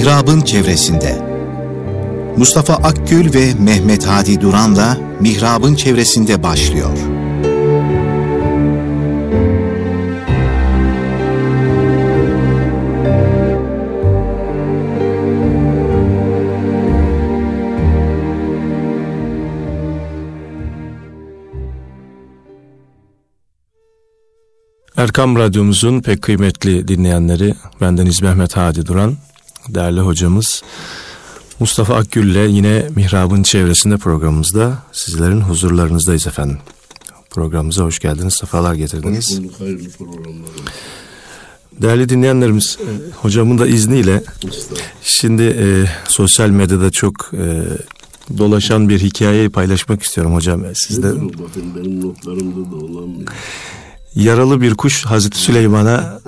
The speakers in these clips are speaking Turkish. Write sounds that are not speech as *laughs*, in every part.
Mihrab'ın çevresinde. Mustafa Akgül ve Mehmet Hadi Duran'la Mihrab'ın çevresinde başlıyor. Erkam Radyomuzun pek kıymetli dinleyenleri, bendeniz Mehmet Hadi Duran, değerli hocamız Mustafa Akgül ile yine Mihrab'ın çevresinde programımızda sizlerin huzurlarınızdayız efendim. Programımıza hoş geldiniz, sefalar getirdiniz. Hoş bulduk, hayırlı programlar. Değerli dinleyenlerimiz, hocamın da izniyle şimdi e, sosyal medyada çok e, dolaşan bir hikayeyi paylaşmak istiyorum hocam. Sizde Bakın benim notlarımda da olan bir... yaralı bir kuş Hazreti Süleyman'a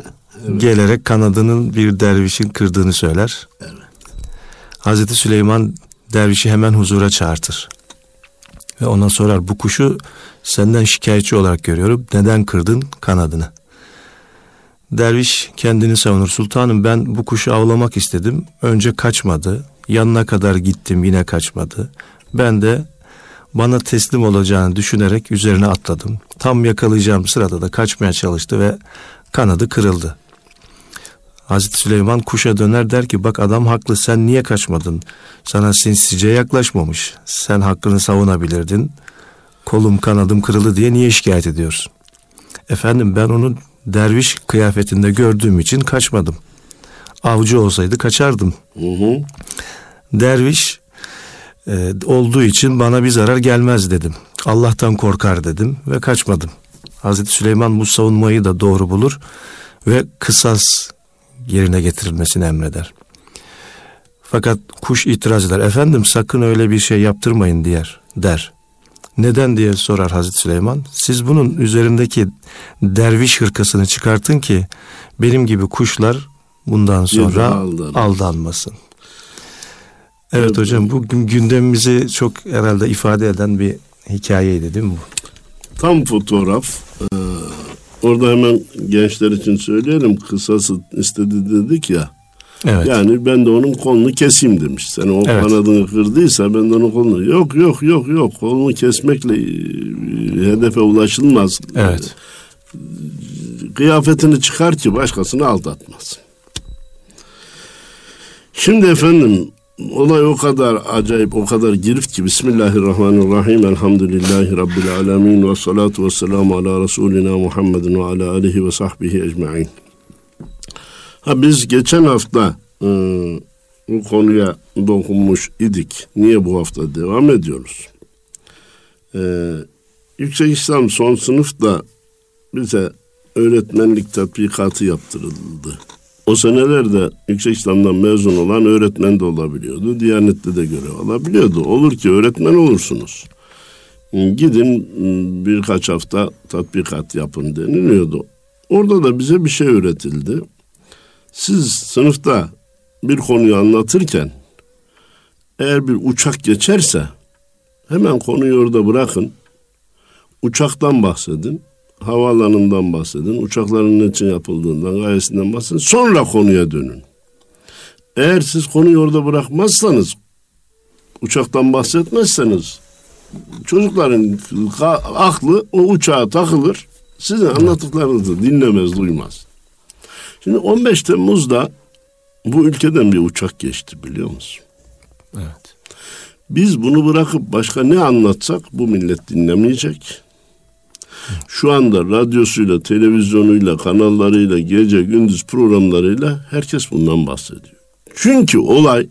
gelerek kanadının bir dervişin kırdığını söyler. Evet. Hazreti Süleyman dervişi hemen huzura çağırtır. Ve ona sorar bu kuşu senden şikayetçi olarak görüyorum. Neden kırdın kanadını? Derviş kendini savunur. Sultanım ben bu kuşu avlamak istedim. Önce kaçmadı. Yanına kadar gittim yine kaçmadı. Ben de bana teslim olacağını düşünerek üzerine atladım. Tam yakalayacağım sırada da kaçmaya çalıştı ve kanadı kırıldı. Hazreti Süleyman kuşa döner der ki bak adam haklı sen niye kaçmadın? Sana sinsice yaklaşmamış. Sen hakkını savunabilirdin. Kolum kanadım kırıldı diye niye şikayet ediyorsun? Efendim ben onu derviş kıyafetinde gördüğüm için kaçmadım. Avcı olsaydı kaçardım. Hı hı. Derviş e, olduğu için bana bir zarar gelmez dedim. Allah'tan korkar dedim ve kaçmadım. Hazreti Süleyman bu savunmayı da doğru bulur ve kısas yerine getirilmesini emreder. Fakat kuş itiraz eder. Efendim sakın öyle bir şey yaptırmayın diyer, der. Neden diye sorar Hazreti Süleyman. Siz bunun üzerindeki derviş hırkasını çıkartın ki benim gibi kuşlar bundan sonra aldanmasın. aldanmasın. Evet hocam bu gün- gündemimizi çok herhalde ifade eden bir hikayeydi değil mi bu? Tam fotoğraf. Orada hemen gençler için söyleyelim. Kısası istedi dedik ya. Evet. Yani ben de onun kolunu keseyim demiş. Sen o Evet. kanadını kırdıysa ben de onun kolunu... Yok yok yok yok. Kolunu kesmekle e, hedefe ulaşılmaz. Evet. kıyafetini çıkar ki başkasını aldatmasın. Şimdi efendim olay o kadar acayip, o kadar girift ki Bismillahirrahmanirrahim. Elhamdülillahi Rabbil alemin ve salatu ve selamu ala Resulina Muhammedin ve ala alihi ve sahbihi ecma'in. Ha biz geçen hafta e, bu konuya dokunmuş idik. Niye bu hafta devam ediyoruz? E, Yüksek İslam son sınıfta bize öğretmenlik tatbikatı yaptırıldı. O senelerde Yüksek İslam'dan mezun olan öğretmen de olabiliyordu. Diyanet'te de görev alabiliyordu. Olur ki öğretmen olursunuz. Gidin birkaç hafta tatbikat yapın deniliyordu. Orada da bize bir şey öğretildi. Siz sınıfta bir konuyu anlatırken eğer bir uçak geçerse hemen konuyu orada bırakın. Uçaktan bahsedin havaalanından bahsedin, uçakların için yapıldığından, gayesinden bahsedin. Sonra konuya dönün. Eğer siz konuyu orada bırakmazsanız, uçaktan bahsetmezseniz, çocukların aklı o uçağa takılır, sizin anlattıklarınızı dinlemez, duymaz. Şimdi 15 Temmuz'da bu ülkeden bir uçak geçti biliyor musun? Evet. Biz bunu bırakıp başka ne anlatsak bu millet dinlemeyecek. Şu anda radyosuyla, televizyonuyla, kanallarıyla, gece gündüz programlarıyla herkes bundan bahsediyor. Çünkü olay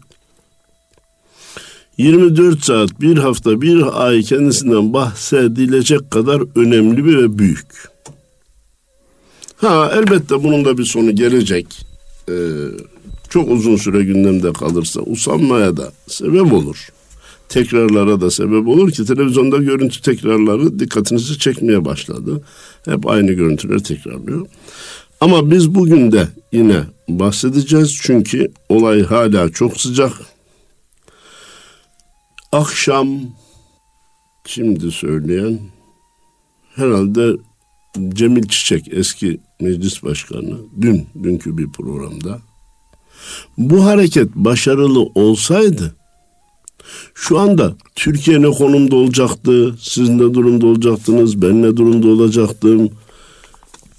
24 saat, bir hafta, bir ay kendisinden bahsedilecek kadar önemli ve büyük. Ha elbette bunun da bir sonu gelecek. Ee, çok uzun süre gündemde kalırsa usanmaya da sebep olur tekrarlara da sebep olur ki televizyonda görüntü tekrarları dikkatinizi çekmeye başladı. Hep aynı görüntüleri tekrarlıyor. Ama biz bugün de yine bahsedeceğiz çünkü olay hala çok sıcak. Akşam şimdi söyleyen herhalde Cemil Çiçek eski meclis başkanı dün dünkü bir programda Bu hareket başarılı olsaydı şu anda Türkiye ne konumda olacaktı, siz ne durumda olacaktınız, ben ne durumda olacaktım,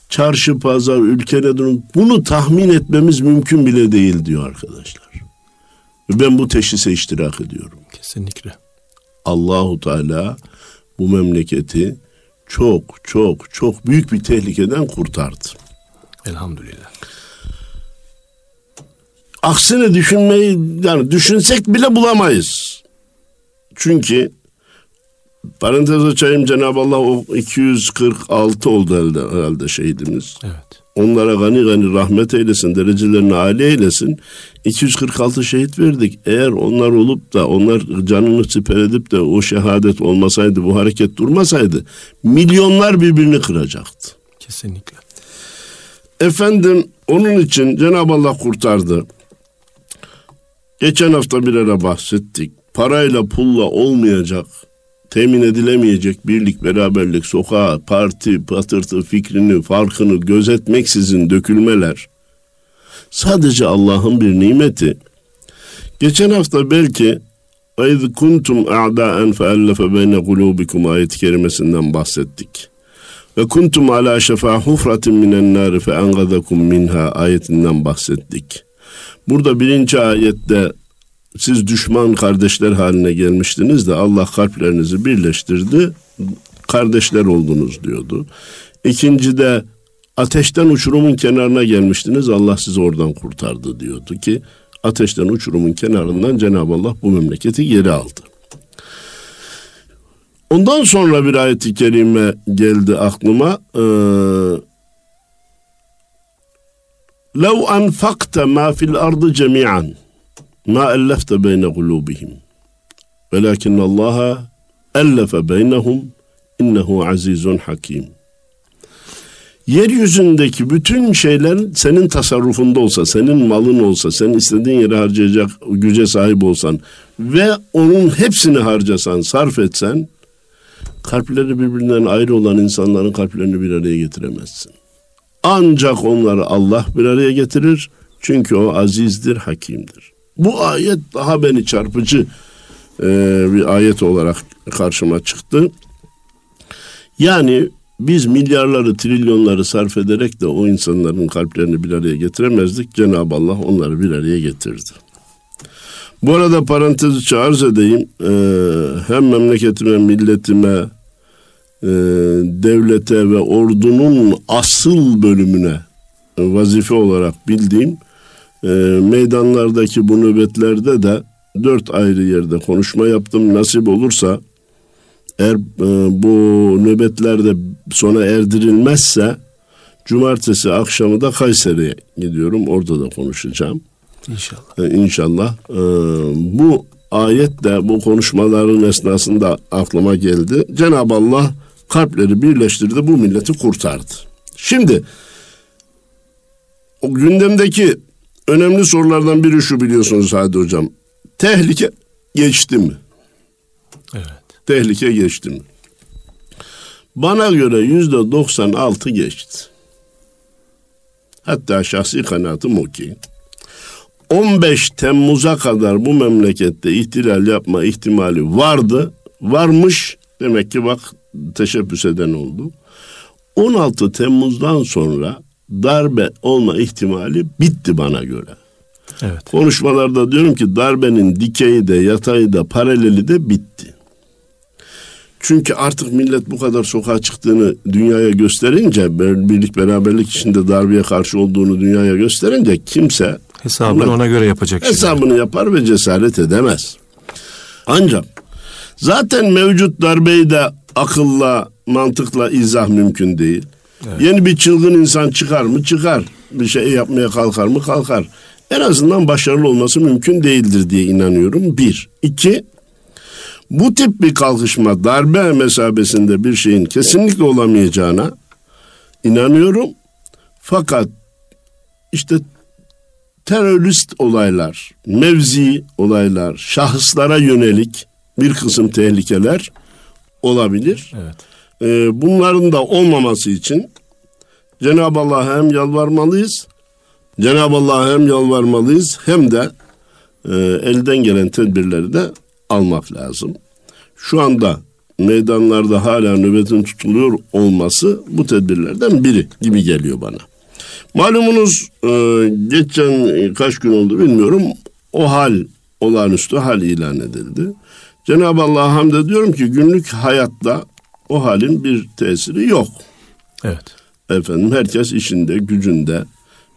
çarşı, pazar, ülke ne durum, bunu tahmin etmemiz mümkün bile değil diyor arkadaşlar. Ben bu teşhise iştirak ediyorum. Kesinlikle. Allahu Teala bu memleketi çok çok çok büyük bir tehlikeden kurtardı. Elhamdülillah. Aksine düşünmeyi yani düşünsek bile bulamayız. Çünkü parantez açayım Cenab-ı Allah o 246 oldu herhalde, herhalde şehidimiz. Evet. Onlara gani gani rahmet eylesin, derecelerini âli eylesin. 246 şehit verdik. Eğer onlar olup da onlar canını siper edip de o şehadet olmasaydı, bu hareket durmasaydı milyonlar birbirini kıracaktı. Kesinlikle. Efendim onun için Cenab-ı Allah kurtardı. Geçen hafta bir ara bahsettik Parayla pulla olmayacak, temin edilemeyecek birlik, beraberlik, sokağa, parti, patırtı, fikrini, farkını gözetmeksizin dökülmeler sadece Allah'ın bir nimeti. Geçen hafta belki اَذْ kuntum اَعْدَاءً فَاَلَّفَ بَيْنَ قُلُوبِكُمْ ayet-i kerimesinden bahsettik. Ve kuntum ala şefa hufratin minen nar fe engazakum minha ayetinden bahsettik. Burada birinci ayette siz düşman kardeşler haline gelmiştiniz de Allah kalplerinizi birleştirdi. Kardeşler oldunuz diyordu. İkincide ateşten uçurumun kenarına gelmiştiniz. Allah sizi oradan kurtardı diyordu ki ateşten uçurumun kenarından Cenab-ı Allah bu memleketi geri aldı. Ondan sonra bir ayet-i kerime geldi aklıma. Ee, لو أنفقت ما في الأرض جميعا ما ألفت بين قلوبهم ولكن الله ألف بينهم إنه عزيز حكيم Yeryüzündeki bütün şeyler senin tasarrufunda olsa, senin malın olsa, sen istediğin yere harcayacak güce sahip olsan ve onun hepsini harcasan, sarf etsen, kalpleri birbirinden ayrı olan insanların kalplerini bir araya getiremezsin. Ancak onları Allah bir araya getirir. Çünkü o azizdir, hakimdir. Bu ayet daha beni çarpıcı e, bir ayet olarak karşıma çıktı. Yani biz milyarları, trilyonları sarf ederek de o insanların kalplerini bir araya getiremezdik. Cenab-ı Allah onları bir araya getirdi. Bu arada parantez içi arz edeyim. Ee, hem memleketime, milletime, e, devlete ve ordunun asıl bölümüne vazife olarak bildiğim e, meydanlardaki bu nöbetlerde de dört ayrı yerde konuşma yaptım. Nasip olursa eğer e, bu nöbetlerde sona erdirilmezse cumartesi akşamı da Kayseri'ye gidiyorum. Orada da konuşacağım. İnşallah. E, inşallah. E, bu ayet de bu konuşmaların esnasında aklıma geldi. Cenab-ı Allah kalpleri birleştirdi, bu milleti kurtardı. Şimdi o gündemdeki önemli sorulardan biri şu biliyorsunuz Hadi Hocam. Tehlike geçti mi? Evet. Tehlike geçti mi? Bana göre yüzde 96 geçti. Hatta şahsi kanaatim o ki 15 Temmuz'a kadar bu memlekette ihtilal yapma ihtimali vardı. Varmış. Demek ki bak teşebbüs eden oldu. 16 Temmuz'dan sonra darbe olma ihtimali bitti bana göre. Evet. Konuşmalarda diyorum ki darbenin dikeyi de yatayı da paraleli de bitti. Çünkü artık millet bu kadar sokağa çıktığını dünyaya gösterince, birlik beraberlik içinde darbeye karşı olduğunu dünyaya gösterince kimse Hesabını ona göre yapacak. şimdi. hesabını yapar ve cesaret edemez. Ancak zaten mevcut darbeyi de akılla, mantıkla izah mümkün değil. Yeni bir çılgın insan çıkar mı? Çıkar. Bir şey yapmaya kalkar mı? Kalkar. En azından başarılı olması mümkün değildir diye inanıyorum. Bir. İki, bu tip bir kalkışma darbe mesabesinde bir şeyin kesinlikle olamayacağına inanıyorum. Fakat işte terörist olaylar, mevzi olaylar, şahıslara yönelik bir kısım tehlikeler olabilir. Evet. Ee, bunların da olmaması için Cenab-ı Allah'a hem yalvarmalıyız Cenab-ı Allah'a hem yalvarmalıyız hem de e, elden gelen tedbirleri de almak lazım. Şu anda meydanlarda hala nöbetin tutuluyor olması bu tedbirlerden biri gibi geliyor bana. Malumunuz e, geçen kaç gün oldu bilmiyorum o hal olağanüstü hal ilan edildi. Cenab-ı Allah'a hamd ediyorum ki günlük hayatta o halin bir tesiri yok. Evet. Efendim herkes işinde, gücünde.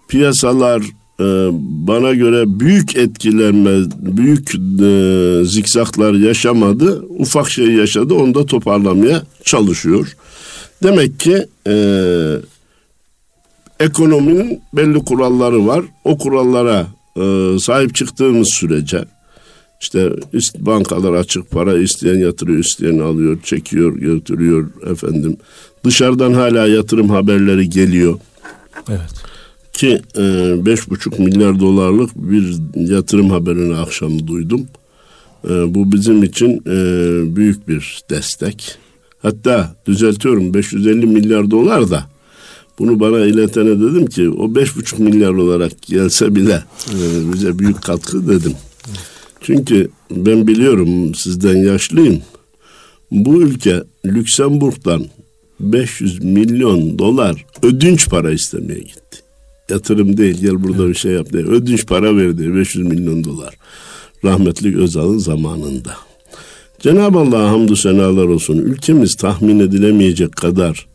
Piyasalar e, bana göre büyük etkilenme, büyük e, zikzaklar yaşamadı. Ufak şey yaşadı, onu da toparlamaya çalışıyor. Demek ki e, ekonominin belli kuralları var. O kurallara e, sahip çıktığımız sürece işte bankalar açık para isteyen yatırıyor, isteyen alıyor, çekiyor, götürüyor efendim. Dışarıdan hala yatırım haberleri geliyor. Evet. Ki e, beş buçuk milyar dolarlık bir yatırım haberini akşam duydum. E, bu bizim için e, büyük bir destek. Hatta düzeltiyorum 550 milyar dolar da bunu bana iletene dedim ki o beş buçuk milyar olarak gelse bile bize büyük katkı dedim. Çünkü ben biliyorum sizden yaşlıyım. Bu ülke Lüksemburg'dan 500 milyon dolar ödünç para istemeye gitti. Yatırım değil gel burada evet. bir şey yap diye. Ödünç para verdi 500 milyon dolar. Rahmetli Özal'ın zamanında. Cenab-ı Allah'a hamdü senalar olsun. Ülkemiz tahmin edilemeyecek kadar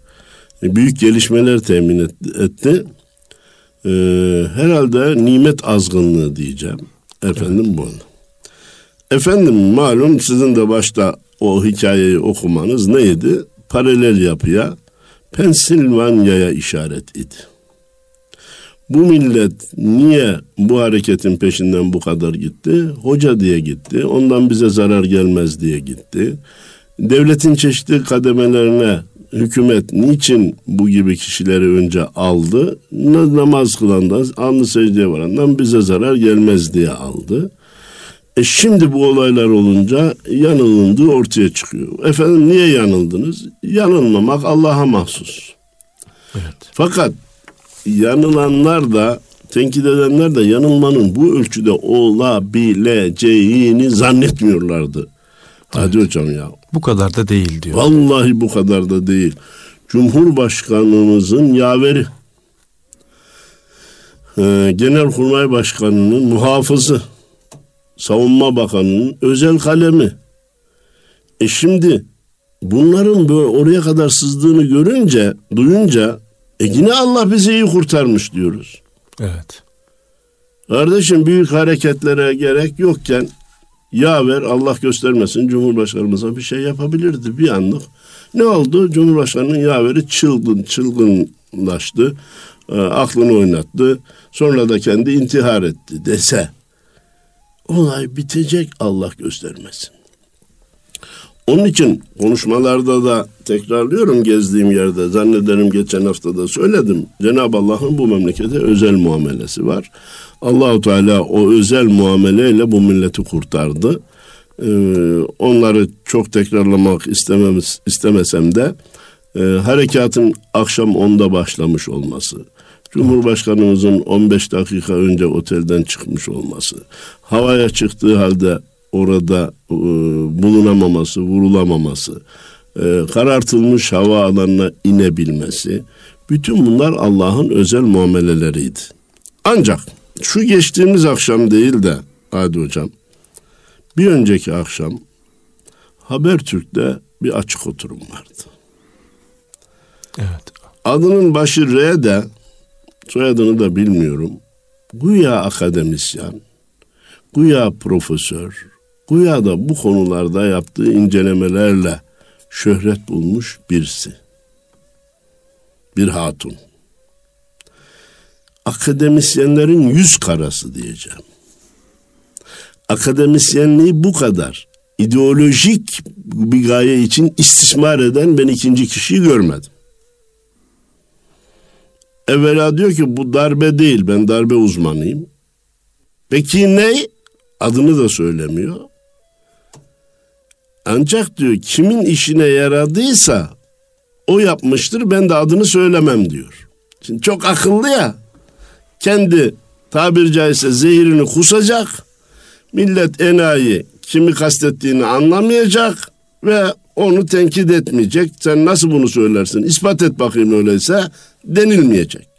büyük gelişmeler temin etti. Ee, herhalde nimet azgınlığı diyeceğim. Efendim evet. bunu. Efendim malum sizin de başta o hikayeyi okumanız neydi? Paralel yapıya Pensilvanya'ya işaret idi. Bu millet niye bu hareketin peşinden bu kadar gitti? Hoca diye gitti. Ondan bize zarar gelmez diye gitti. Devletin çeşitli kademelerine hükümet niçin bu gibi kişileri önce aldı? Namaz kılandan, alnı secdeye varandan bize zarar gelmez diye aldı. E şimdi bu olaylar olunca yanılındığı ortaya çıkıyor. Efendim niye yanıldınız? Yanılmamak Allah'a mahsus. Evet. Fakat yanılanlar da tenkit edenler de yanılmanın bu ölçüde olabileceğini zannetmiyorlardı. Evet. Hadi hocam ya. Bu kadar da değil diyor. Vallahi bu kadar da değil. Cumhurbaşkanımızın yaveri. Ee, Genelkurmay Başkanı'nın muhafızı. Savunma Bakanı'nın özel kalemi. E şimdi bunların böyle oraya kadar sızdığını görünce, duyunca e yine Allah bizi iyi kurtarmış diyoruz. Evet. Kardeşim büyük hareketlere gerek yokken yaver Allah göstermesin Cumhurbaşkanımıza bir şey yapabilirdi bir anlık. Ne oldu? Cumhurbaşkanının yaveri çılgın, çılgınlaştı. E, aklını oynattı. Sonra da kendi intihar etti dese olay bitecek Allah göstermesin. Onun için konuşmalarda da tekrarlıyorum gezdiğim yerde zannederim geçen hafta da söyledim. Cenab-ı Allah'ın bu memlekete özel muamelesi var. Allahu Teala o özel muameleyle bu milleti kurtardı. Ee, onları çok tekrarlamak istememiz, istemesem de e, harekatın akşam 10'da başlamış olması, Cumhurbaşkanımızın 15 dakika önce otelden çıkmış olması, havaya çıktığı halde orada e, bulunamaması, vurulamaması, e, karartılmış hava alanına inebilmesi, bütün bunlar Allah'ın özel muameleleriydi. Ancak şu geçtiğimiz akşam değil de hadi hocam, bir önceki akşam Habertürk'te bir açık oturum vardı. Evet. Adının başı R'de soyadını da bilmiyorum. Güya akademisyen, güya profesör, güya da bu konularda yaptığı incelemelerle şöhret bulmuş birisi. Bir hatun. Akademisyenlerin yüz karası diyeceğim. Akademisyenliği bu kadar ideolojik bir gaye için istismar eden ben ikinci kişiyi görmedim. Evvela diyor ki bu darbe değil ben darbe uzmanıyım. Peki ne? Adını da söylemiyor. Ancak diyor kimin işine yaradıysa o yapmıştır ben de adını söylemem diyor. Şimdi çok akıllı ya. kendi tabiri caizse zehirini kusacak. Millet enayi kimi kastettiğini anlamayacak ve onu tenkit etmeyecek. Sen nasıl bunu söylersin? İspat et bakayım öyleyse denilmeyecek.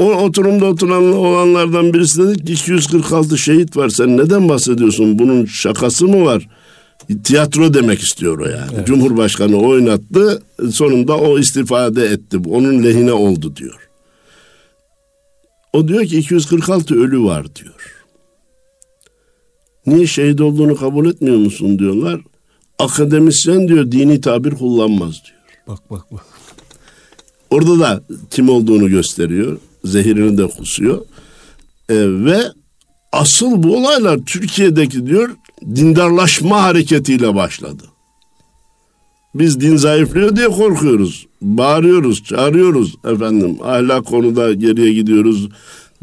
O oturumda oturan olanlardan birisi dedi ki 246 şehit var sen neden bahsediyorsun? Bunun şakası mı var? Tiyatro demek istiyor o yani. Evet. Cumhurbaşkanı oynattı sonunda o istifade etti. Onun lehine oldu diyor. O diyor ki 246 ölü var diyor. Niye şehit olduğunu kabul etmiyor musun diyorlar. Akademisyen diyor dini tabir kullanmaz diyor. Bak bak bak. Orada da kim olduğunu gösteriyor. Zehirini de kusuyor. Ee, ve asıl bu olaylar Türkiye'deki diyor dindarlaşma hareketiyle başladı. Biz din zayıflıyor diye korkuyoruz. Bağırıyoruz, çağırıyoruz efendim. Ahlak konuda geriye gidiyoruz.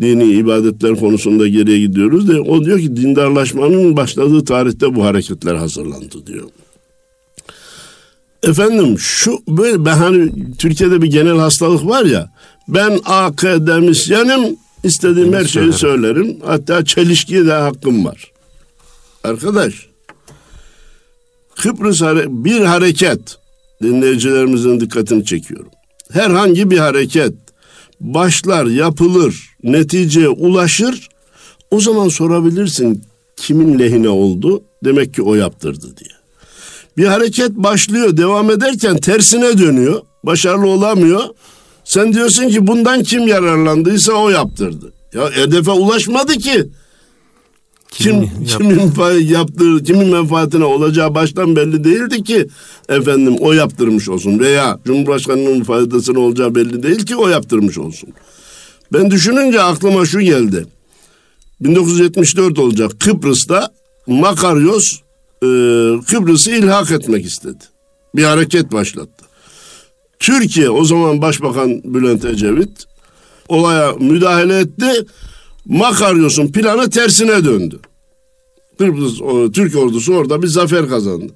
Dini ibadetler konusunda geriye gidiyoruz diye. O diyor ki dindarlaşmanın başladığı tarihte bu hareketler hazırlandı diyor. Efendim şu böyle ben hani Türkiye'de bir genel hastalık var ya. Ben akademisyenim istediğim her şeyi söylerim. Hatta çelişkiye de hakkım var. Arkadaş Kıbrıs bir hareket dinleyicilerimizin dikkatini çekiyorum. Herhangi bir hareket başlar, yapılır, neticeye ulaşır. O zaman sorabilirsin kimin lehine oldu? Demek ki o yaptırdı diye. Bir hareket başlıyor, devam ederken tersine dönüyor. Başarılı olamıyor. Sen diyorsun ki bundan kim yararlandıysa o yaptırdı. Ya hedefe ulaşmadı ki. Kim, kimin yaptığı, kimin menfaatine olacağı baştan belli değildi ki efendim o yaptırmış olsun veya Cumhurbaşkanının faydasına olacağı belli değil ki o yaptırmış olsun. Ben düşününce aklıma şu geldi. 1974 olacak Kıbrıs'ta Makaryos e, Kıbrıs'ı ilhak etmek istedi. Bir hareket başlattı. Türkiye o zaman Başbakan Bülent Ecevit olaya müdahale etti. Makaryos'un planı tersine döndü. Kıbrıs o, Türk ordusu orada bir zafer kazandı.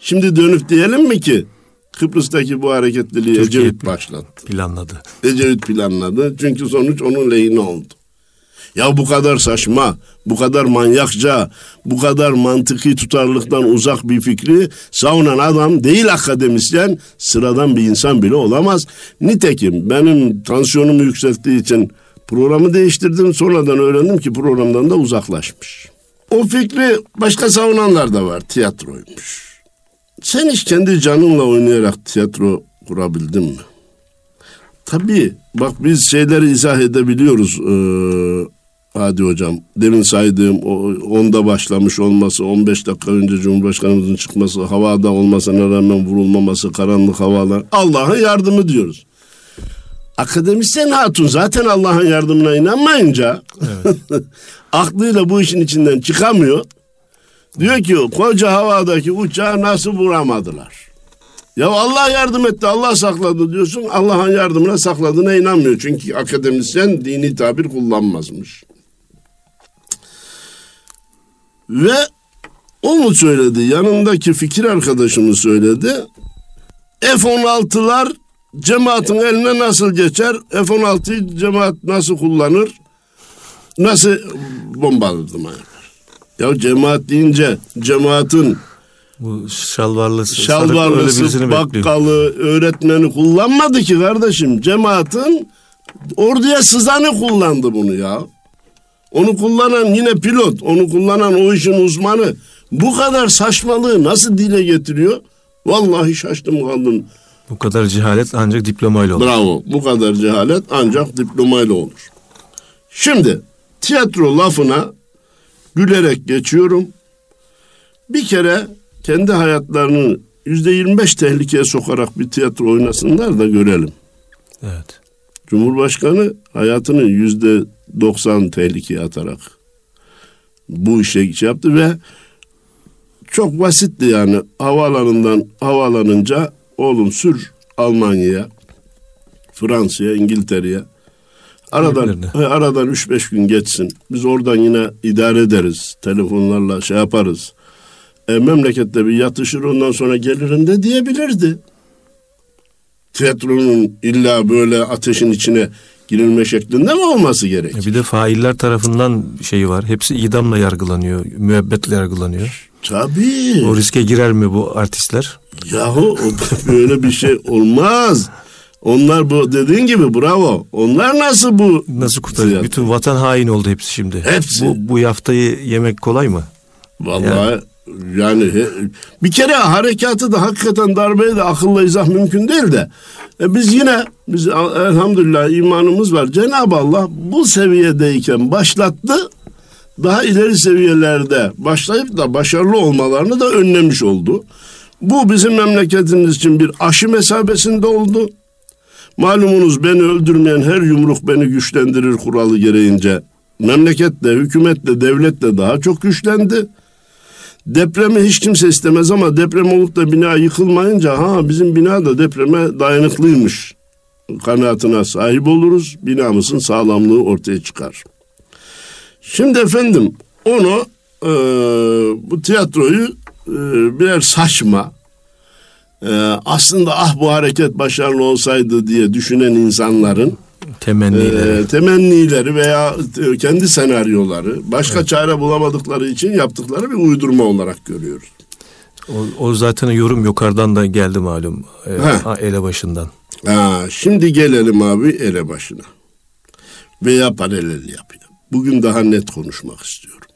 Şimdi dönüp diyelim mi ki Kıbrıs'taki bu hareketliliği Türkiye Ecevit başlattı. Planladı. Ecevit planladı. Çünkü sonuç onun lehine oldu. Ya bu kadar saçma, bu kadar manyakça, bu kadar mantıki tutarlılıktan uzak bir fikri savunan adam değil akademisyen, sıradan bir insan bile olamaz. Nitekim benim tansiyonumu yükselttiği için programı değiştirdim. Sonradan öğrendim ki programdan da uzaklaşmış. O fikri başka savunanlar da var. Tiyatroymuş. Sen hiç kendi canınla oynayarak tiyatro kurabildin mi? Tabii bak biz şeyleri izah edebiliyoruz ee, Hadi hocam. Demin saydığım o, onda başlamış olması, 15 dakika önce Cumhurbaşkanımızın çıkması, havada olmasına rağmen vurulmaması, karanlık havalar. Allah'ın yardımı diyoruz. Akademisyen hatun zaten Allah'ın yardımına inanmayınca evet. *laughs* aklıyla bu işin içinden çıkamıyor. Diyor ki koca havadaki uçağı nasıl vuramadılar? Ya Allah yardım etti, Allah sakladı diyorsun. Allah'ın yardımına sakladığına inanmıyor. Çünkü akademisyen dini tabir kullanmazmış. Ve o mu söyledi? Yanındaki fikir arkadaşımı söyledi. F-16'lar cemaatin eline nasıl geçer? F-16'yı cemaat nasıl kullanır? Nasıl bombaladırma yapar? Ya cemaat deyince cemaatin bu şalvarlısı, şalvarlısı bakkalı, öğretmeni kullanmadı ki kardeşim. Cemaatin orduya sızanı kullandı bunu ya. Onu kullanan yine pilot, onu kullanan o işin uzmanı bu kadar saçmalığı nasıl dile getiriyor? Vallahi şaştım kaldım. Bu kadar cehalet ancak diplomayla olur. Bravo. Bu kadar cehalet ancak diplomayla olur. Şimdi tiyatro lafına gülerek geçiyorum. Bir kere kendi hayatlarını yüzde yirmi beş tehlikeye sokarak bir tiyatro oynasınlar da görelim. Evet. Cumhurbaşkanı hayatını yüzde 90 tehlikeye atarak bu işe şey yaptı ve çok basitti yani havaalanından havalanınca oğlum sür Almanya'ya, Fransa'ya, İngiltere'ye. Aradan aradan 3-5 gün geçsin. Biz oradan yine idare ederiz. Telefonlarla şey yaparız. E, memlekette bir yatışır ondan sonra gelirim de diyebilirdi. Tiyatronun illa böyle ateşin içine girilme şeklinde mi olması gerek? E bir de failler tarafından şeyi var. Hepsi idamla yargılanıyor, müebbetle yargılanıyor. Tabii. O riske girer mi bu artistler? Yahu böyle bir şey olmaz. Onlar bu dediğin gibi bravo. Onlar nasıl bu? Nasıl kurtarıyor? Bütün vatan hain oldu hepsi şimdi. Hepsi. Bu, bu yaftayı yemek kolay mı? Vallahi yani, yani bir kere harekatı da hakikaten darbeyi de akılla izah mümkün değil de e biz yine biz elhamdülillah imanımız var. Cenab-ı Allah bu seviyedeyken başlattı. Daha ileri seviyelerde başlayıp da başarılı olmalarını da önlemiş oldu. Bu bizim memleketimiz için bir aşı mesabesinde oldu. Malumunuz beni öldürmeyen her yumruk beni güçlendirir kuralı gereğince. Memleketle, hükümetle, devletle daha çok güçlendi. Depremi hiç kimse istemez ama deprem olup da bina yıkılmayınca ha bizim bina da depreme dayanıklıymış kanaatine sahip oluruz. Binamızın sağlamlığı ortaya çıkar. Şimdi efendim onu e, bu tiyatroyu e, birer saçma e, aslında ah bu hareket başarılı olsaydı diye düşünen insanların temennileri, e, temennileri veya kendi senaryoları başka evet. çare bulamadıkları için yaptıkları bir uydurma olarak görüyoruz. O, o zaten yorum yukarıdan da geldi malum e, ele başından. Ha, şimdi gelelim abi ele başına veya paralel yapıyor. Bugün daha net konuşmak istiyorum.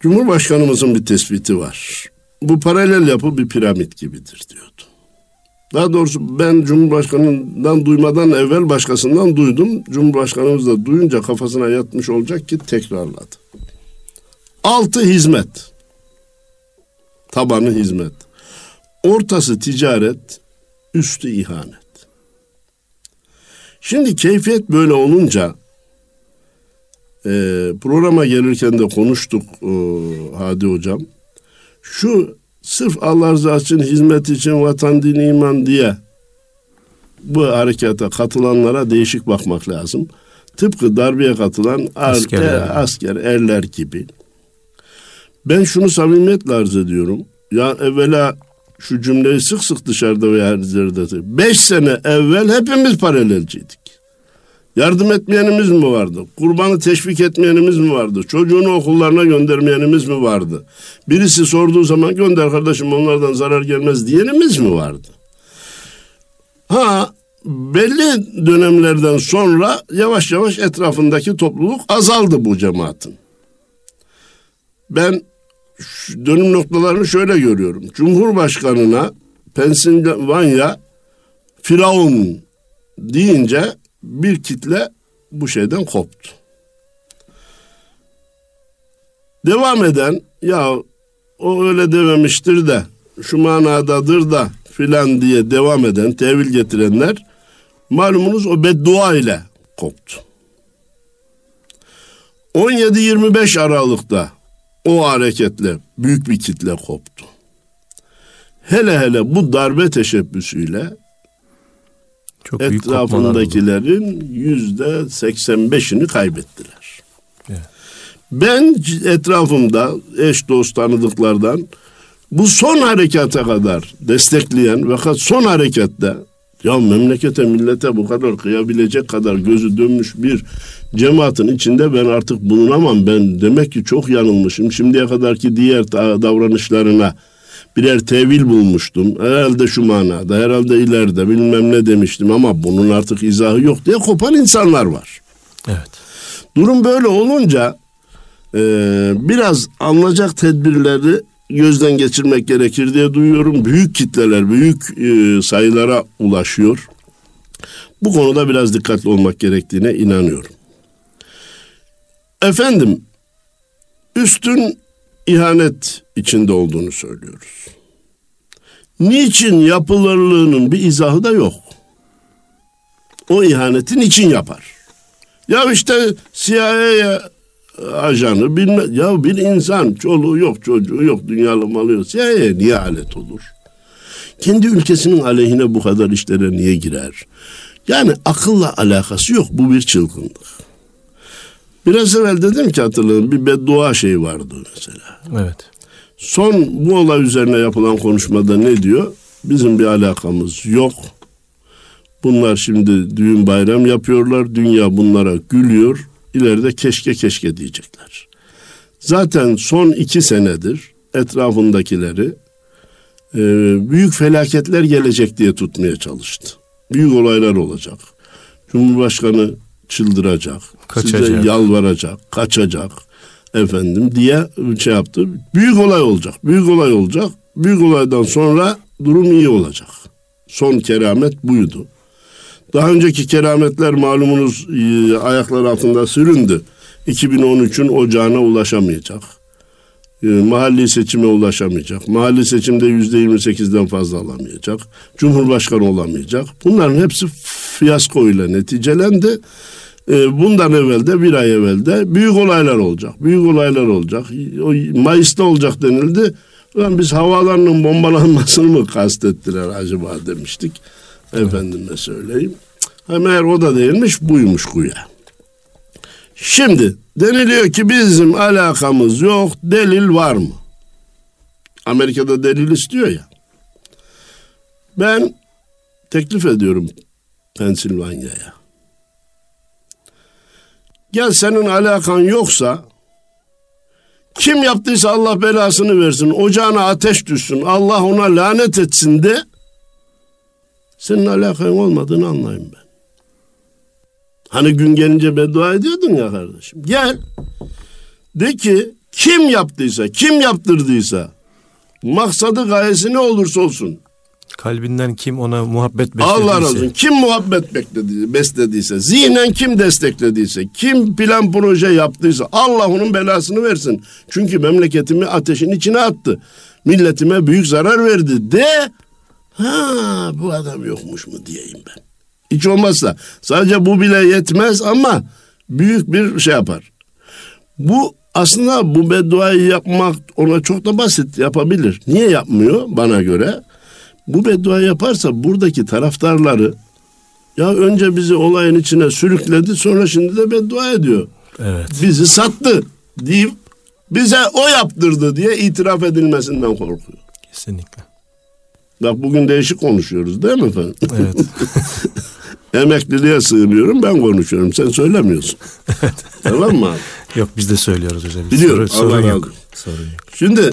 Cumhurbaşkanımızın bir tespiti var. Bu paralel yapı bir piramit gibidir diyordu. Daha doğrusu ben Cumhurbaşkanı'ndan duymadan evvel başkasından duydum. Cumhurbaşkanımız da duyunca kafasına yatmış olacak ki tekrarladı. Altı hizmet. Tabanı hizmet. Ortası ticaret, üstü ihanet. Şimdi keyfiyet böyle olunca e, programa gelirken de konuştuk e, Hadi Hocam. Şu sırf Allah rızası için, hizmet için, vatan, din, iman diye bu harekata katılanlara değişik bakmak lazım. Tıpkı darbeye katılan asker, er, asker erler gibi. Ben şunu samimiyetle arz ediyorum. Ya evvela şu cümleyi sık sık dışarıda ve her yerde. Beş sene evvel hepimiz paralelciydik. Yardım etmeyenimiz mi vardı? Kurbanı teşvik etmeyenimiz mi vardı? Çocuğunu okullarına göndermeyenimiz mi vardı? Birisi sorduğu zaman gönder kardeşim onlardan zarar gelmez diyenimiz mi vardı? Ha belli dönemlerden sonra yavaş yavaş etrafındaki topluluk azaldı bu cemaatin. Ben dönüm noktalarını şöyle görüyorum. Cumhurbaşkanına Pensilvanya Firavun deyince bir kitle bu şeyden koptu. Devam eden ya o öyle dememiştir de şu manadadır da filan diye devam eden tevil getirenler malumunuz o beddua ile koptu. 17-25 Aralık'ta o hareketle büyük bir kitle koptu. Hele hele bu darbe teşebbüsüyle çok etrafındakilerin yüzde seksen beşini kaybettiler. Evet. Ben etrafımda eş dost tanıdıklardan bu son harekata kadar destekleyen fakat son harekette ya memlekete millete bu kadar kıyabilecek kadar gözü dönmüş bir cemaatin içinde ben artık bulunamam. Ben demek ki çok yanılmışım. Şimdiye kadarki diğer davranışlarına birer tevil bulmuştum. Herhalde şu manada, herhalde ileride bilmem ne demiştim ama bunun artık izahı yok diye kopan insanlar var. Evet. Durum böyle olunca e, biraz alınacak tedbirleri gözden geçirmek gerekir diye duyuyorum. Büyük kitleler, büyük e, sayılara ulaşıyor. Bu konuda biraz dikkatli olmak gerektiğine inanıyorum. Efendim, üstün ihanet içinde olduğunu söylüyoruz. Niçin yapılırlığının bir izahı da yok. O ihaneti niçin yapar? Ya işte CIA ajanı bilme ya bir insan çoluğu yok çocuğu yok dünyalı malı yok CIA'ya niye alet olur? Kendi ülkesinin aleyhine bu kadar işlere niye girer? Yani akılla alakası yok bu bir çılgınlık. Biraz evvel dedim ki hatırlayın bir beddua şeyi vardı mesela. Evet. Son bu olay üzerine yapılan konuşmada ne diyor? Bizim bir alakamız yok. Bunlar şimdi düğün bayram yapıyorlar. Dünya bunlara gülüyor. İleride keşke keşke diyecekler. Zaten son iki senedir etrafındakileri e, büyük felaketler gelecek diye tutmaya çalıştı. Büyük olaylar olacak. Cumhurbaşkanı çıldıracak, Kaçacak. size yalvaracak, kaçacak efendim diye şey yaptı. Büyük olay olacak, büyük olay olacak. Büyük olaydan sonra durum iyi olacak. Son keramet buydu. Daha önceki kerametler malumunuz e, ayaklar altında süründü. 2013'ün ocağına ulaşamayacak. E, mahalli seçime ulaşamayacak. Mahalli seçimde yüzde 28'den fazla alamayacak. Cumhurbaşkanı olamayacak. Bunların hepsi fiyasko ile neticelendi. E, bundan evvel de bir ay evvel de büyük olaylar olacak. Büyük olaylar olacak. O Mayıs'ta olacak denildi. Ulan biz havaalanının bombalanmasını mı kastettiler acaba demiştik. Efendime söyleyeyim. Ha, meğer o da değilmiş buymuş güya. Şimdi deniliyor ki bizim alakamız yok delil var mı? Amerika'da delil istiyor ya. Ben teklif ediyorum Pensilvanya'ya. Gel senin alakan yoksa kim yaptıysa Allah belasını versin. Ocağına ateş düşsün. Allah ona lanet etsin de senin alakan olmadığını anlayayım ben. Hani gün gelince beddua ediyordun ya kardeşim. Gel. De ki kim yaptıysa, kim yaptırdıysa maksadı gayesi ne olursa olsun. Kalbinden kim ona muhabbet beslediyse. Allah razı olsun. Kim muhabbet bekledi, beslediyse, zihnen kim desteklediyse, kim plan proje yaptıysa Allah onun belasını versin. Çünkü memleketimi ateşin içine attı. Milletime büyük zarar verdi de ha bu adam yokmuş mu diyeyim ben. Hiç olmazsa sadece bu bile yetmez ama büyük bir şey yapar. Bu aslında bu bedduayı yapmak ona çok da basit yapabilir. Niye yapmıyor bana göre? Bu beddua yaparsa buradaki taraftarları ya önce bizi olayın içine sürükledi sonra şimdi de beddua ediyor. Evet. Bizi sattı deyip bize o yaptırdı diye itiraf edilmesinden korkuyor. Kesinlikle. Bak bugün değişik konuşuyoruz değil mi efendim? Evet. *laughs* Emekliliğe sığınıyorum ben konuşuyorum sen söylemiyorsun. tamam mı abi? *laughs* yok biz de söylüyoruz hocam. Biliyorum, Sorun, sorun yok. Sorun yok. Şimdi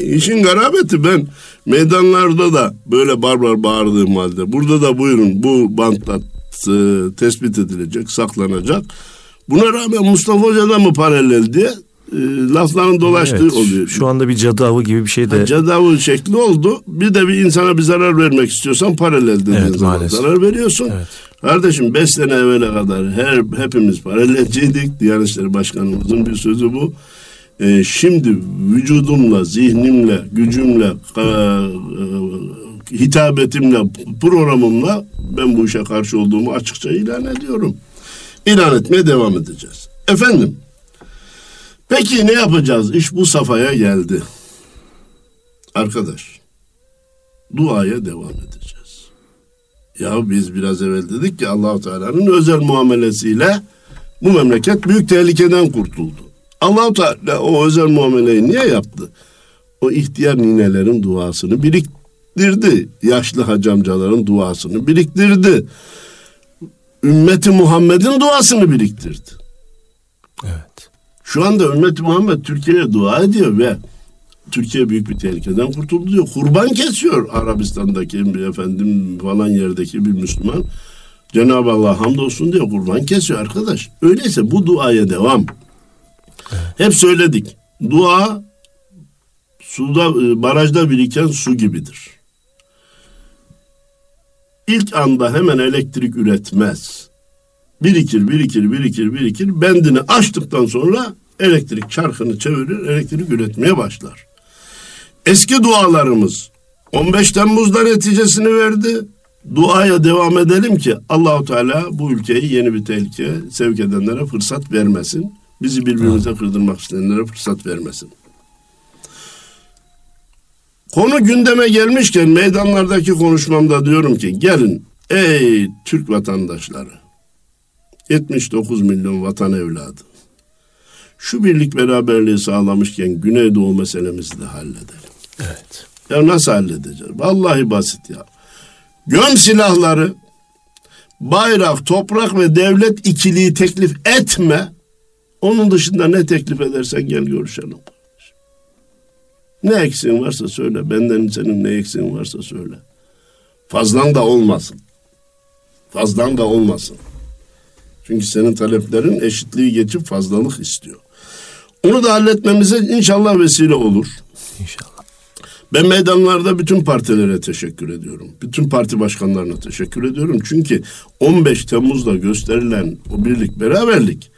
*laughs* işin garabeti ben meydanlarda da böyle barbar bağırdığım halde burada da buyurun bu bantla e, tespit edilecek, saklanacak. Buna rağmen Mustafa Hoca da mı paralel diye e, lafların dolaştığı Evet, oluyor. Şu anda bir cadı avı gibi bir şey de Cadavul şekli oldu. Bir de bir insana bir zarar vermek istiyorsan paralel dediğin Evet, zaman maalesef. zarar veriyorsun. Evet. Kardeşim beş sene evvele kadar her hepimiz paralelciydik. Diyanet İşleri Başkanımızın bir sözü bu. Ee, şimdi vücudumla, zihnimle, gücümle, ka- e, hitabetimle, programımla ben bu işe karşı olduğumu açıkça ilan ediyorum. İlan etmeye devam edeceğiz. Efendim, peki ne yapacağız? İş bu safhaya geldi. Arkadaş, duaya devam edeceğiz. Ya biz biraz evvel dedik ki Allahu Teala'nın özel muamelesiyle bu memleket büyük tehlikeden kurtuldu. Allahu Teala o özel muameleyi niye yaptı? O ihtiyar ninelerin duasını biriktirdi. Yaşlı hacamcaların duasını biriktirdi. Ümmeti Muhammed'in duasını biriktirdi. evet. Şu anda ümmeti Muhammed Türkiye'ye dua ediyor ve Türkiye büyük bir tehlikeden kurtuldu diyor. Kurban kesiyor Arabistan'daki bir efendim falan yerdeki bir Müslüman. Cenab-ı Allah hamdolsun diyor kurban kesiyor arkadaş. Öyleyse bu duaya devam. Hep söyledik. Dua suda e, barajda biriken su gibidir. İlk anda hemen elektrik üretmez. Birikir, birikir, birikir, birikir. Bendini açtıktan sonra elektrik çarkını çevirir, elektrik üretmeye başlar. Eski dualarımız 15 Temmuz'da neticesini verdi. Duaya devam edelim ki Allahu Teala bu ülkeyi yeni bir tehlikeye sevk edenlere fırsat vermesin. Bizi birbirimize kırdırmak isteyenlere fırsat vermesin. Konu gündeme gelmişken meydanlardaki konuşmamda diyorum ki gelin ey Türk vatandaşları 79 milyon vatan evladı şu birlik beraberliği sağlamışken Güneydoğu meselemizi de halledelim. Evet. Ya nasıl halledeceğiz? Vallahi basit ya. Göm silahları. bayrak, toprak ve devlet ikiliği teklif etme. Onun dışında ne teklif edersen gel görüşelim. Ne eksiğin varsa söyle. Benden senin ne eksiğin varsa söyle. Fazlan da olmasın. Fazlan da olmasın. Çünkü senin taleplerin eşitliği geçip fazlalık istiyor. Onu da halletmemize inşallah vesile olur. İnşallah. Ben meydanlarda bütün partilere teşekkür ediyorum. Bütün parti başkanlarına teşekkür ediyorum. Çünkü 15 Temmuz'da gösterilen o birlik, beraberlik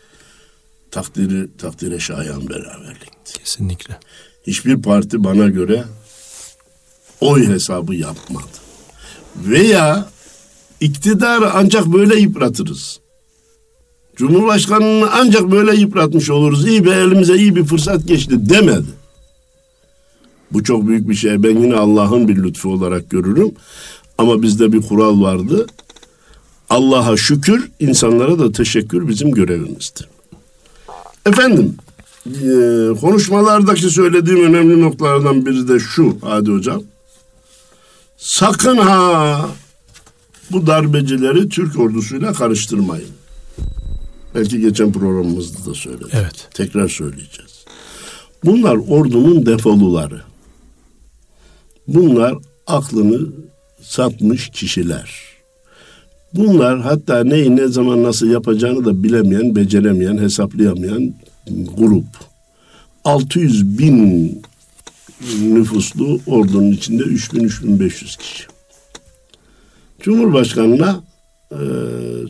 takdiri takdire şayan beraberlikti. Kesinlikle. Hiçbir parti bana göre oy hesabı yapmadı. Veya iktidarı ancak böyle yıpratırız. Cumhurbaşkanını ancak böyle yıpratmış oluruz. İyi be elimize iyi bir fırsat geçti demedi. Bu çok büyük bir şey. Ben yine Allah'ın bir lütfu olarak görürüm. Ama bizde bir kural vardı. Allah'a şükür, insanlara da teşekkür bizim görevimizdir. Efendim, e, konuşmalardaki söylediğim önemli noktalardan biri de şu Hadi Hocam. Sakın ha bu darbecileri Türk ordusuyla karıştırmayın. Belki geçen programımızda da söyledim. Evet. Tekrar söyleyeceğiz. Bunlar ordunun defoluları. Bunlar aklını satmış kişiler. Bunlar hatta neyi ne zaman nasıl yapacağını da bilemeyen, beceremeyen, hesaplayamayan grup. 600 bin nüfuslu ordunun içinde 3000-3500 kişi. Cumhurbaşkanına e,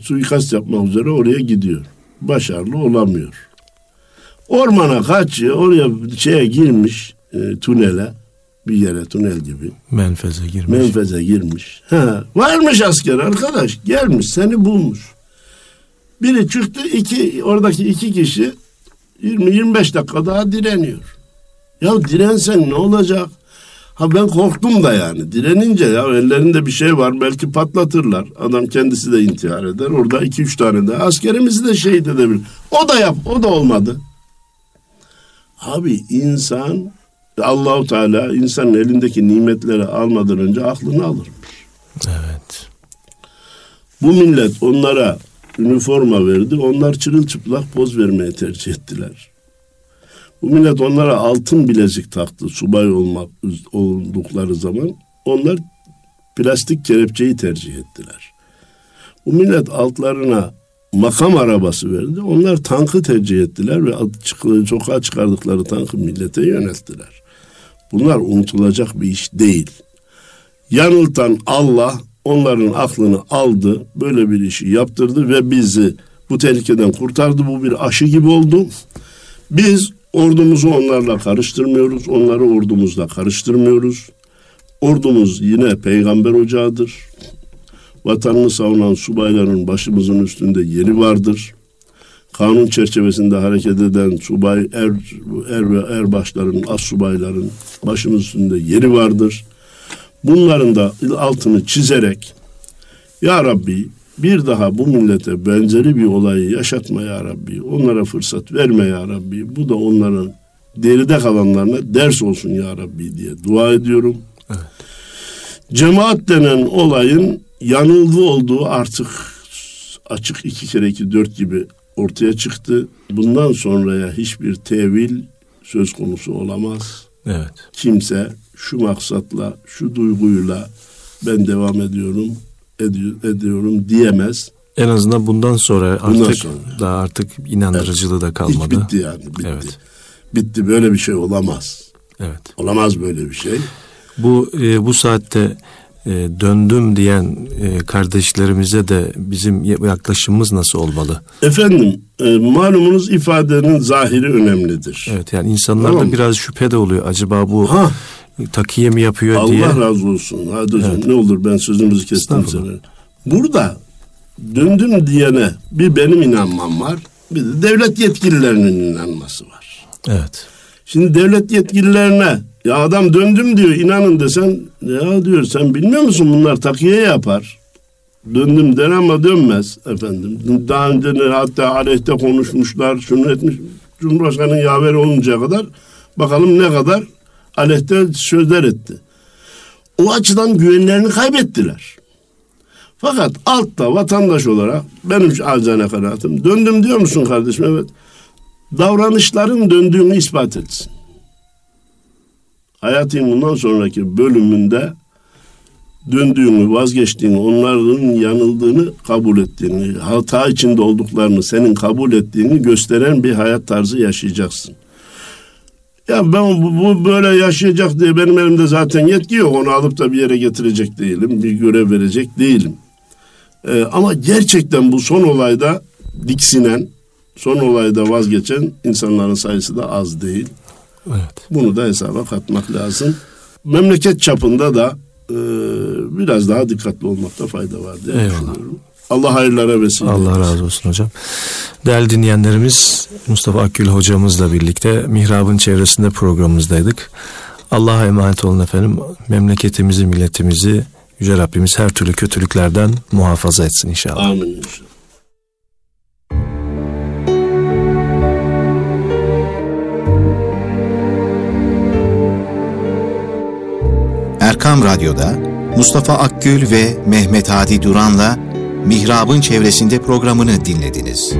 suikast yapmak üzere oraya gidiyor. Başarılı olamıyor. Ormana kaçıyor, oraya şeye girmiş, e, tünele, bir yere tünel gibi. Menfeze girmiş. Menfeze girmiş. Ha, varmış asker arkadaş, gelmiş seni bulmuş. Biri çıktı, iki oradaki iki kişi 20-25 dakika daha direniyor. Ya dirensen ne olacak? Ha ben korktum da yani. Direnince ya ellerinde bir şey var belki patlatırlar. Adam kendisi de intihar eder. Orada iki üç tane de askerimizi de şehit edebilir. O da yap, o da olmadı. Abi insan Allahu Teala insanın elindeki nimetleri almadan önce aklını alırmış. Evet. Bu millet onlara üniforma verdi. Onlar çırılçıplak poz vermeye tercih ettiler. Bu millet onlara altın bilezik taktı subay olmak oldukları zaman. Onlar plastik kelepçeyi tercih ettiler. Bu millet altlarına makam arabası verdi. Onlar tankı tercih ettiler ve sokağa çıkardıkları tankı millete yönelttiler. Bunlar unutulacak bir iş değil. Yanıltan Allah onların aklını aldı, böyle bir işi yaptırdı ve bizi bu tehlikeden kurtardı. Bu bir aşı gibi oldu. Biz ordumuzu onlarla karıştırmıyoruz, onları ordumuzla karıştırmıyoruz. Ordumuz yine peygamber ocağıdır. Vatanını savunan subayların başımızın üstünde yeri vardır. Kanun çerçevesinde hareket eden subay, er, er ve erbaşların, as subayların başımız üstünde yeri vardır. Bunların da altını çizerek Ya Rabbi bir daha bu millete benzeri bir olayı yaşatma ya Rabbi. Onlara fırsat verme ya Rabbi. Bu da onların deride kalanlarına ders olsun ya Rabbi diye dua ediyorum. Evet. Cemaat denen olayın yanılgı olduğu artık açık iki kere iki dört gibi ortaya çıktı. Bundan sonraya hiçbir tevil söz konusu olamaz. Evet. Kimse şu maksatla, şu duyguyla ben devam ediyorum, ediyorum diyemez. En azından bundan sonra artık bundan sonra. daha artık inandırıcılığı evet. da kalmadı. Hiç bitti yani, bitti. Evet. Bitti böyle bir şey olamaz. Evet. Olamaz böyle bir şey. Bu e, bu saatte e, döndüm diyen e, kardeşlerimize de bizim yaklaşımımız nasıl olmalı? Efendim e, malumunuz ifadenin zahiri önemlidir. Evet yani insanlarda tamam. biraz şüphe de oluyor. Acaba bu ha. takiye mi yapıyor Allah diye. Allah razı olsun. Hadi hocam evet. ne olur ben sözümüzü kestim sana. Burada döndüm diyene bir benim inanmam var. Bir de devlet yetkililerinin inanması var. Evet. Şimdi devlet yetkililerine ya adam döndüm diyor inanın desen ya diyor sen bilmiyor musun bunlar takiye yapar. Döndüm der ama dönmez efendim. Daha önce hatta aleyhte konuşmuşlar şunu etmiş. Cumhurbaşkanı'nın yaver oluncaya kadar bakalım ne kadar aleyhte sözler etti. O açıdan güvenlerini kaybettiler. Fakat altta vatandaş olarak benim acizane kanaatim. Döndüm diyor musun kardeşim? Evet. Davranışların döndüğünü ispat etsin. Hayatın bundan sonraki bölümünde döndüğünü, vazgeçtiğini, onların yanıldığını kabul ettiğini, hata içinde olduklarını senin kabul ettiğini gösteren bir hayat tarzı yaşayacaksın. Ya ben bu, bu böyle yaşayacak diye benim elimde zaten yetki yok. Onu alıp da bir yere getirecek değilim. Bir görev verecek değilim. Ee, ama gerçekten bu son olayda diksinen, son olayda vazgeçen insanların sayısı da az değil. Evet. Bunu da hesaba katmak lazım. Memleket çapında da e, biraz daha dikkatli olmakta fayda var diye Eyvallah. düşünüyorum. Allah hayırlara vesile Allah etsin. razı olsun hocam. Değerli dinleyenlerimiz Mustafa Akgül hocamızla birlikte Mihrab'ın çevresinde programımızdaydık. Allah'a emanet olun efendim. Memleketimizi, milletimizi Yüce Rabbimiz her türlü kötülüklerden muhafaza etsin inşallah. Amin inşallah. Erkam Radyo'da Mustafa Akgül ve Mehmet Hadi Duran'la Mihrab'ın çevresinde programını dinlediniz.